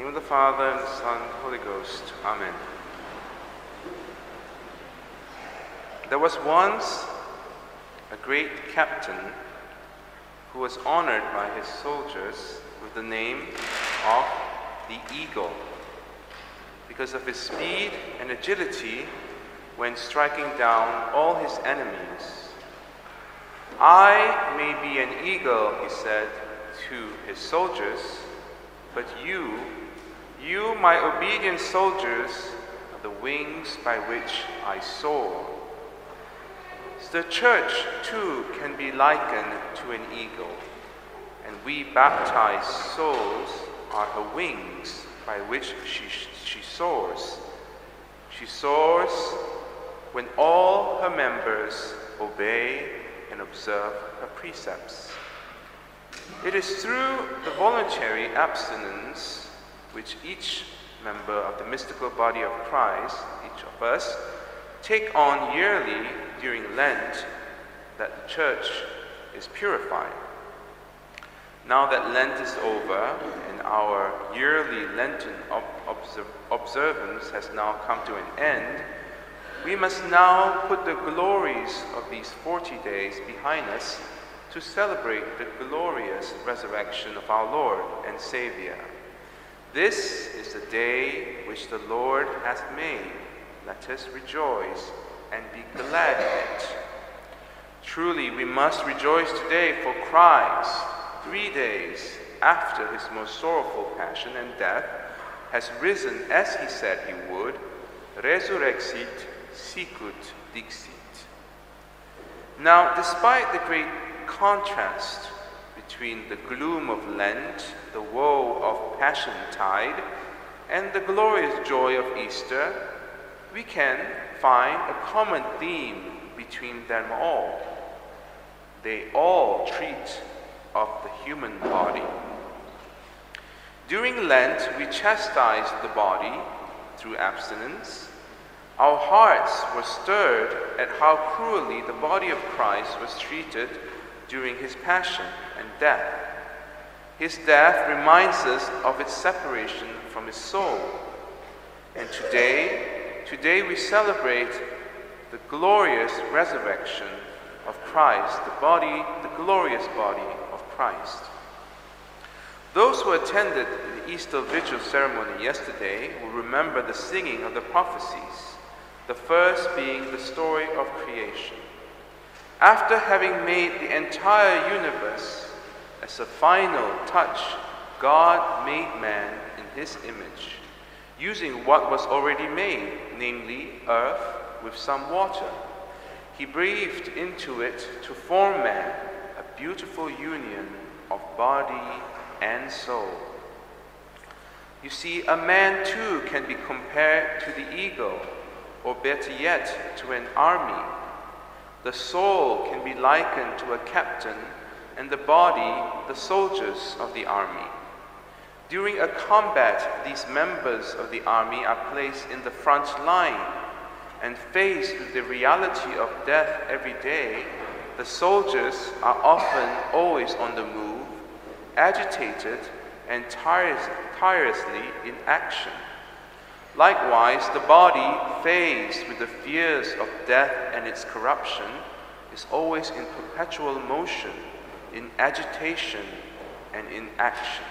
name of the Father, and the Son, and the Holy Ghost. Amen. There was once a great captain who was honored by his soldiers with the name of the Eagle because of his speed and agility when striking down all his enemies. I may be an eagle, he said to his soldiers, but you, you, my obedient soldiers, are the wings by which I soar. The church, too, can be likened to an eagle, and we baptized souls are her wings by which she, she soars. She soars when all her members obey and observe her precepts. It is through the voluntary abstinence which each member of the mystical body of Christ, each of us, take on yearly during Lent that the church is purified. Now that Lent is over and our yearly Lenten ob- observance has now come to an end, we must now put the glories of these 40 days behind us to celebrate the glorious resurrection of our Lord and Savior. This is the day which the Lord hath made. Let us rejoice and be glad in it. Truly, we must rejoice today, for Christ, three days after his most sorrowful passion and death, has risen as he said he would, resurrexit sicut dixit. Now, despite the great contrast between the gloom of Lent, the woe of Passion Tide, and the glorious joy of Easter, we can find a common theme between them all. They all treat of the human body. During Lent, we chastise the body through abstinence. Our hearts were stirred at how cruelly the body of Christ was treated during his passion and death. His death reminds us of its separation from his soul. And today, today we celebrate the glorious resurrection of Christ, the body, the glorious body of Christ. Those who attended the Easter Vigil ceremony yesterday will remember the singing of the prophecies, the first being the story of creation. After having made the entire universe, as a final touch, God made man in his image, using what was already made, namely earth with some water. He breathed into it to form man, a beautiful union of body and soul. You see, a man too can be compared to the eagle, or better yet, to an army. The soul can be likened to a captain, and the body, the soldiers of the army. During a combat, these members of the army are placed in the front line, and faced with the reality of death every day, the soldiers are often always on the move agitated and tirelessly in action. Likewise, the body, faced with the fears of death and its corruption, is always in perpetual motion, in agitation, and in action.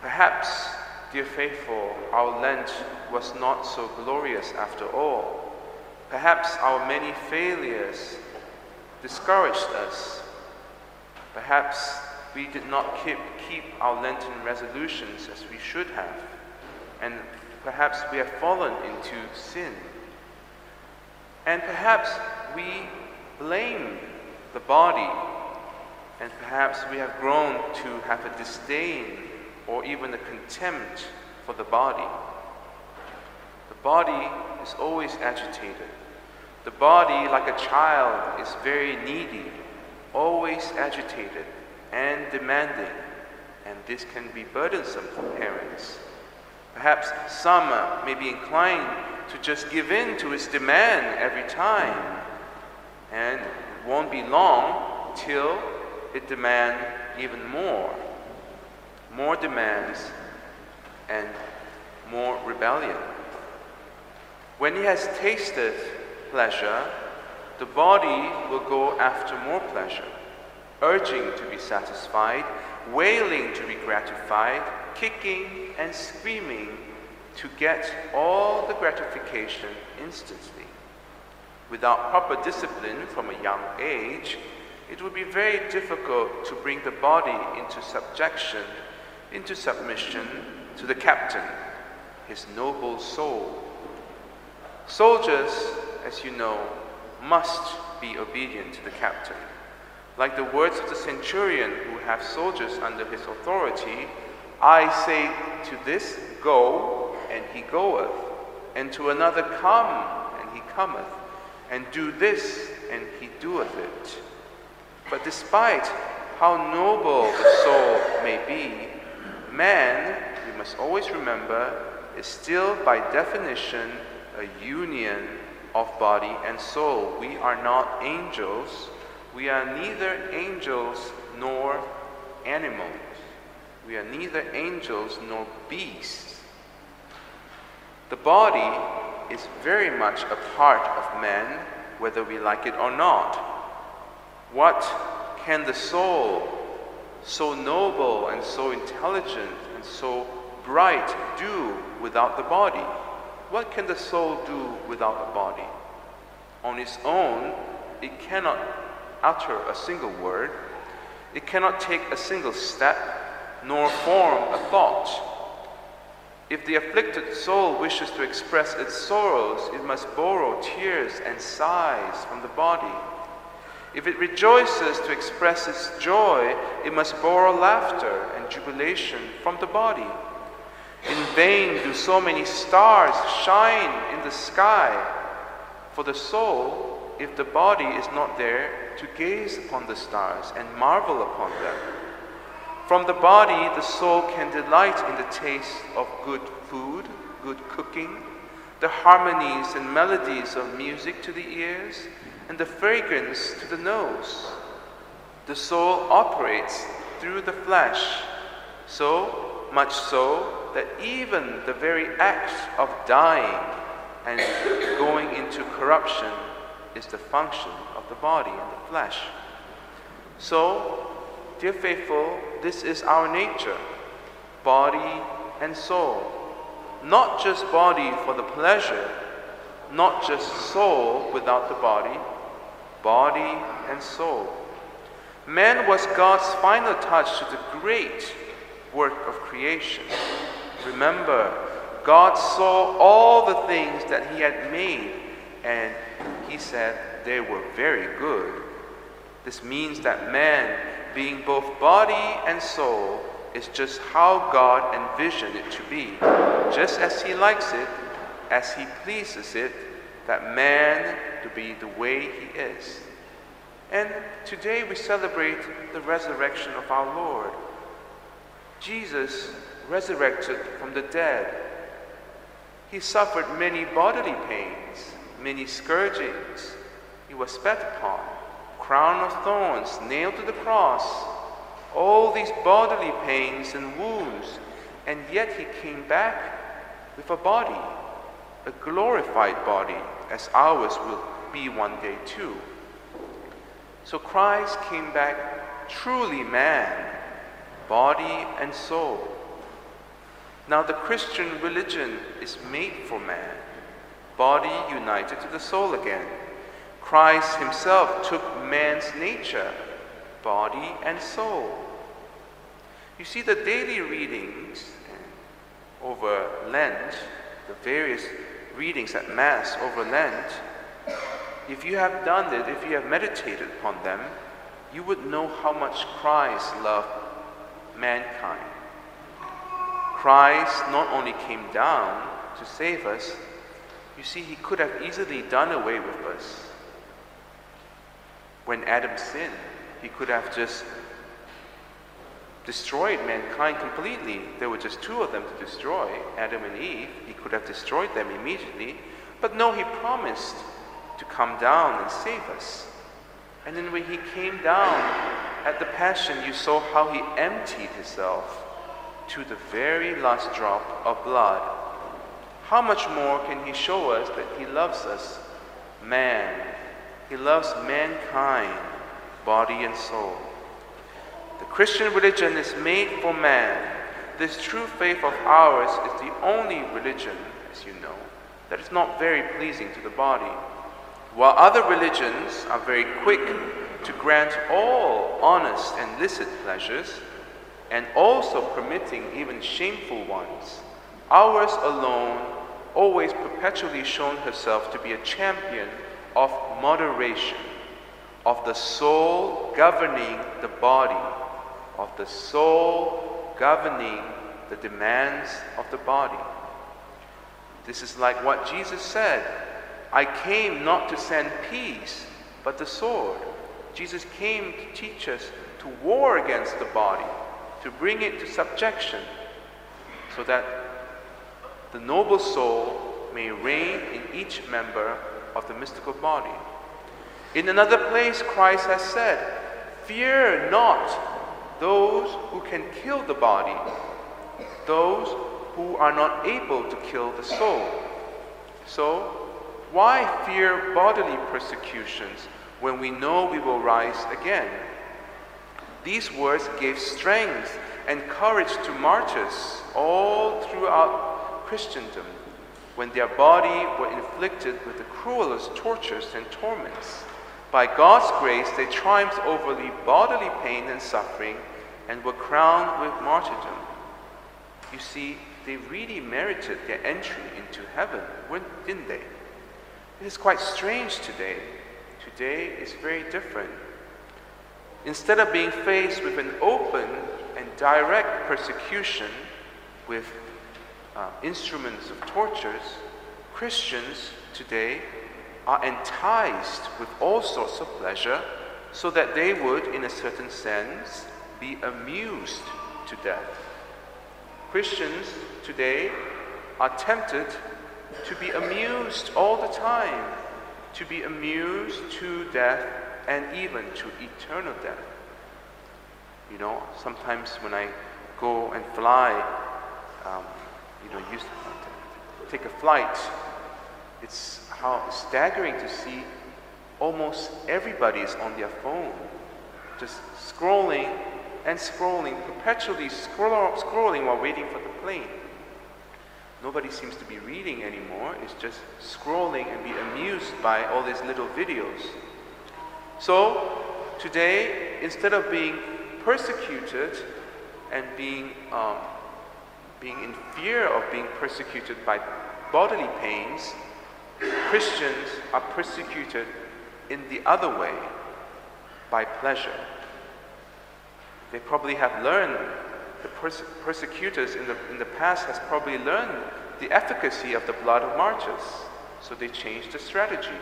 Perhaps, dear faithful, our Lent was not so glorious after all. Perhaps our many failures discouraged us Perhaps we did not keep, keep our Lenten resolutions as we should have, and perhaps we have fallen into sin. And perhaps we blame the body, and perhaps we have grown to have a disdain or even a contempt for the body. The body is always agitated. The body, like a child, is very needy always agitated and demanding, and this can be burdensome for parents. Perhaps some may be inclined to just give in to its demand every time, and it won't be long till it demands even more. more demands, and more rebellion. When he has tasted pleasure, the body will go after more pleasure, urging to be satisfied, wailing to be gratified, kicking and screaming to get all the gratification instantly. Without proper discipline from a young age, it would be very difficult to bring the body into subjection, into submission to the captain, his noble soul. Soldiers, as you know, must be obedient to the captain. Like the words of the centurion who have soldiers under his authority, I say to this, Go, and he goeth, and to another, Come, and he cometh, and do this, and he doeth it. But despite how noble the soul may be, man, we must always remember, is still by definition a union of body and soul. We are not angels. We are neither angels nor animals. We are neither angels nor beasts. The body is very much a part of man, whether we like it or not. What can the soul, so noble and so intelligent and so bright, do without the body? What can the soul do without the body? On its own, it cannot utter a single word, it cannot take a single step, nor form a thought. If the afflicted soul wishes to express its sorrows, it must borrow tears and sighs from the body. If it rejoices to express its joy, it must borrow laughter and jubilation from the body. In vain do so many stars shine in the sky for the soul if the body is not there to gaze upon the stars and marvel upon them. From the body, the soul can delight in the taste of good food, good cooking, the harmonies and melodies of music to the ears, and the fragrance to the nose. The soul operates through the flesh, so much so that even the very act of dying and going into corruption is the function of the body and the flesh. So, dear faithful, this is our nature body and soul. Not just body for the pleasure, not just soul without the body, body and soul. Man was God's final touch to the great work of creation. Remember, God saw all the things that He had made, and He said they were very good. This means that man, being both body and soul, is just how God envisioned it to be, just as He likes it, as He pleases it, that man to be the way He is. And today we celebrate the resurrection of our Lord. Jesus resurrected from the dead. He suffered many bodily pains, many scourgings. He was spat upon, crown of thorns, nailed to the cross, all these bodily pains and wounds, and yet he came back with a body, a glorified body, as ours will be one day too. So Christ came back truly man, body and soul. Now, the Christian religion is made for man, body united to the soul again. Christ himself took man's nature, body and soul. You see, the daily readings over Lent, the various readings at Mass over Lent, if you have done it, if you have meditated upon them, you would know how much Christ loved mankind. Christ not only came down to save us, you see, he could have easily done away with us. When Adam sinned, he could have just destroyed mankind completely. There were just two of them to destroy, Adam and Eve. He could have destroyed them immediately. But no, he promised to come down and save us. And then when he came down at the Passion, you saw how he emptied himself to the very last drop of blood. How much more can He show us that He loves us, man? He loves mankind, body and soul. The Christian religion is made for man. This true faith of ours is the only religion, as you know, that is not very pleasing to the body. While other religions are very quick to grant all honest and licit pleasures, and also permitting even shameful ones, ours alone always perpetually shown herself to be a champion of moderation, of the soul governing the body, of the soul governing the demands of the body. This is like what Jesus said I came not to send peace, but the sword. Jesus came to teach us to war against the body, to bring it to subjection, so that the noble soul may reign in each member of the mystical body. In another place, Christ has said, Fear not those who can kill the body, those who are not able to kill the soul. So, why fear bodily persecutions when we know we will rise again? These words gave strength and courage to martyrs all throughout Christendom when their body were inflicted with the cruelest tortures and torments. By God's grace, they triumphed over the bodily pain and suffering and were crowned with martyrdom. You see, they really merited their entry into heaven, didn't they? It is quite strange today. Today is very different. Instead of being faced with an open and direct persecution with uh, instruments of tortures, Christians today are enticed with all sorts of pleasure so that they would, in a certain sense, be amused to death. Christians today are tempted to be amused all the time, to be amused to death and even to eternal death. You know, sometimes when I go and fly, um, you know, used to take a flight, it's how staggering to see almost everybody is on their phone, just scrolling and scrolling, perpetually scroll, scrolling while waiting for the plane. Nobody seems to be reading anymore, it's just scrolling and be amused by all these little videos. So, today, instead of being persecuted and being um, being in fear of being persecuted by bodily pains, Christians are persecuted in the other way by pleasure. They probably have learned, the perse- persecutors in the, in the past has probably learned the efficacy of the blood of martyrs. So they changed the strategy.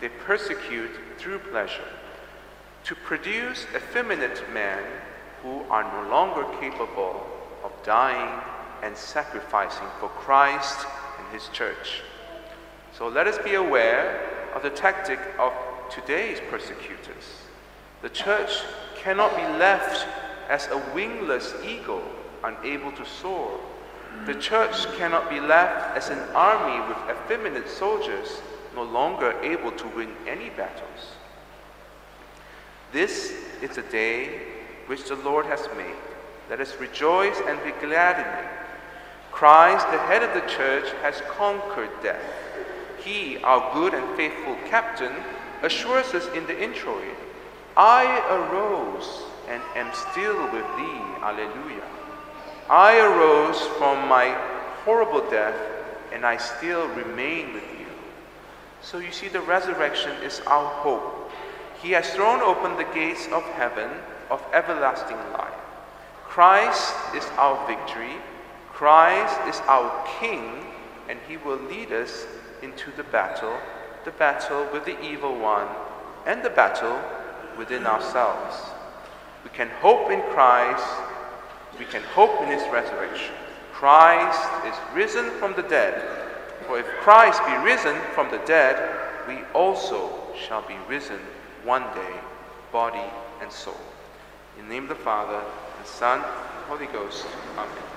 They persecute through pleasure to produce effeminate men who are no longer capable of dying and sacrificing for Christ and His church. So let us be aware of the tactic of today's persecutors. The church cannot be left as a wingless eagle unable to soar. The church cannot be left as an army with effeminate soldiers no longer able to win any battles. This is a day which the Lord has made. Let us rejoice and be glad in it. Christ, the head of the church, has conquered death. He, our good and faithful captain, assures us in the introit I arose and am still with thee. Alleluia. I arose from my horrible death and I still remain with you. So you see, the resurrection is our hope. He has thrown open the gates of heaven of everlasting life. Christ is our victory Christ is our King, and he will lead us into the battle, the battle with the evil one, and the battle within ourselves. We can hope in Christ, we can hope in his resurrection. Christ is risen from the dead. For if Christ be risen from the dead, we also shall be risen one day, body and soul. In the name of the Father, the Son, and the Holy Ghost. Amen.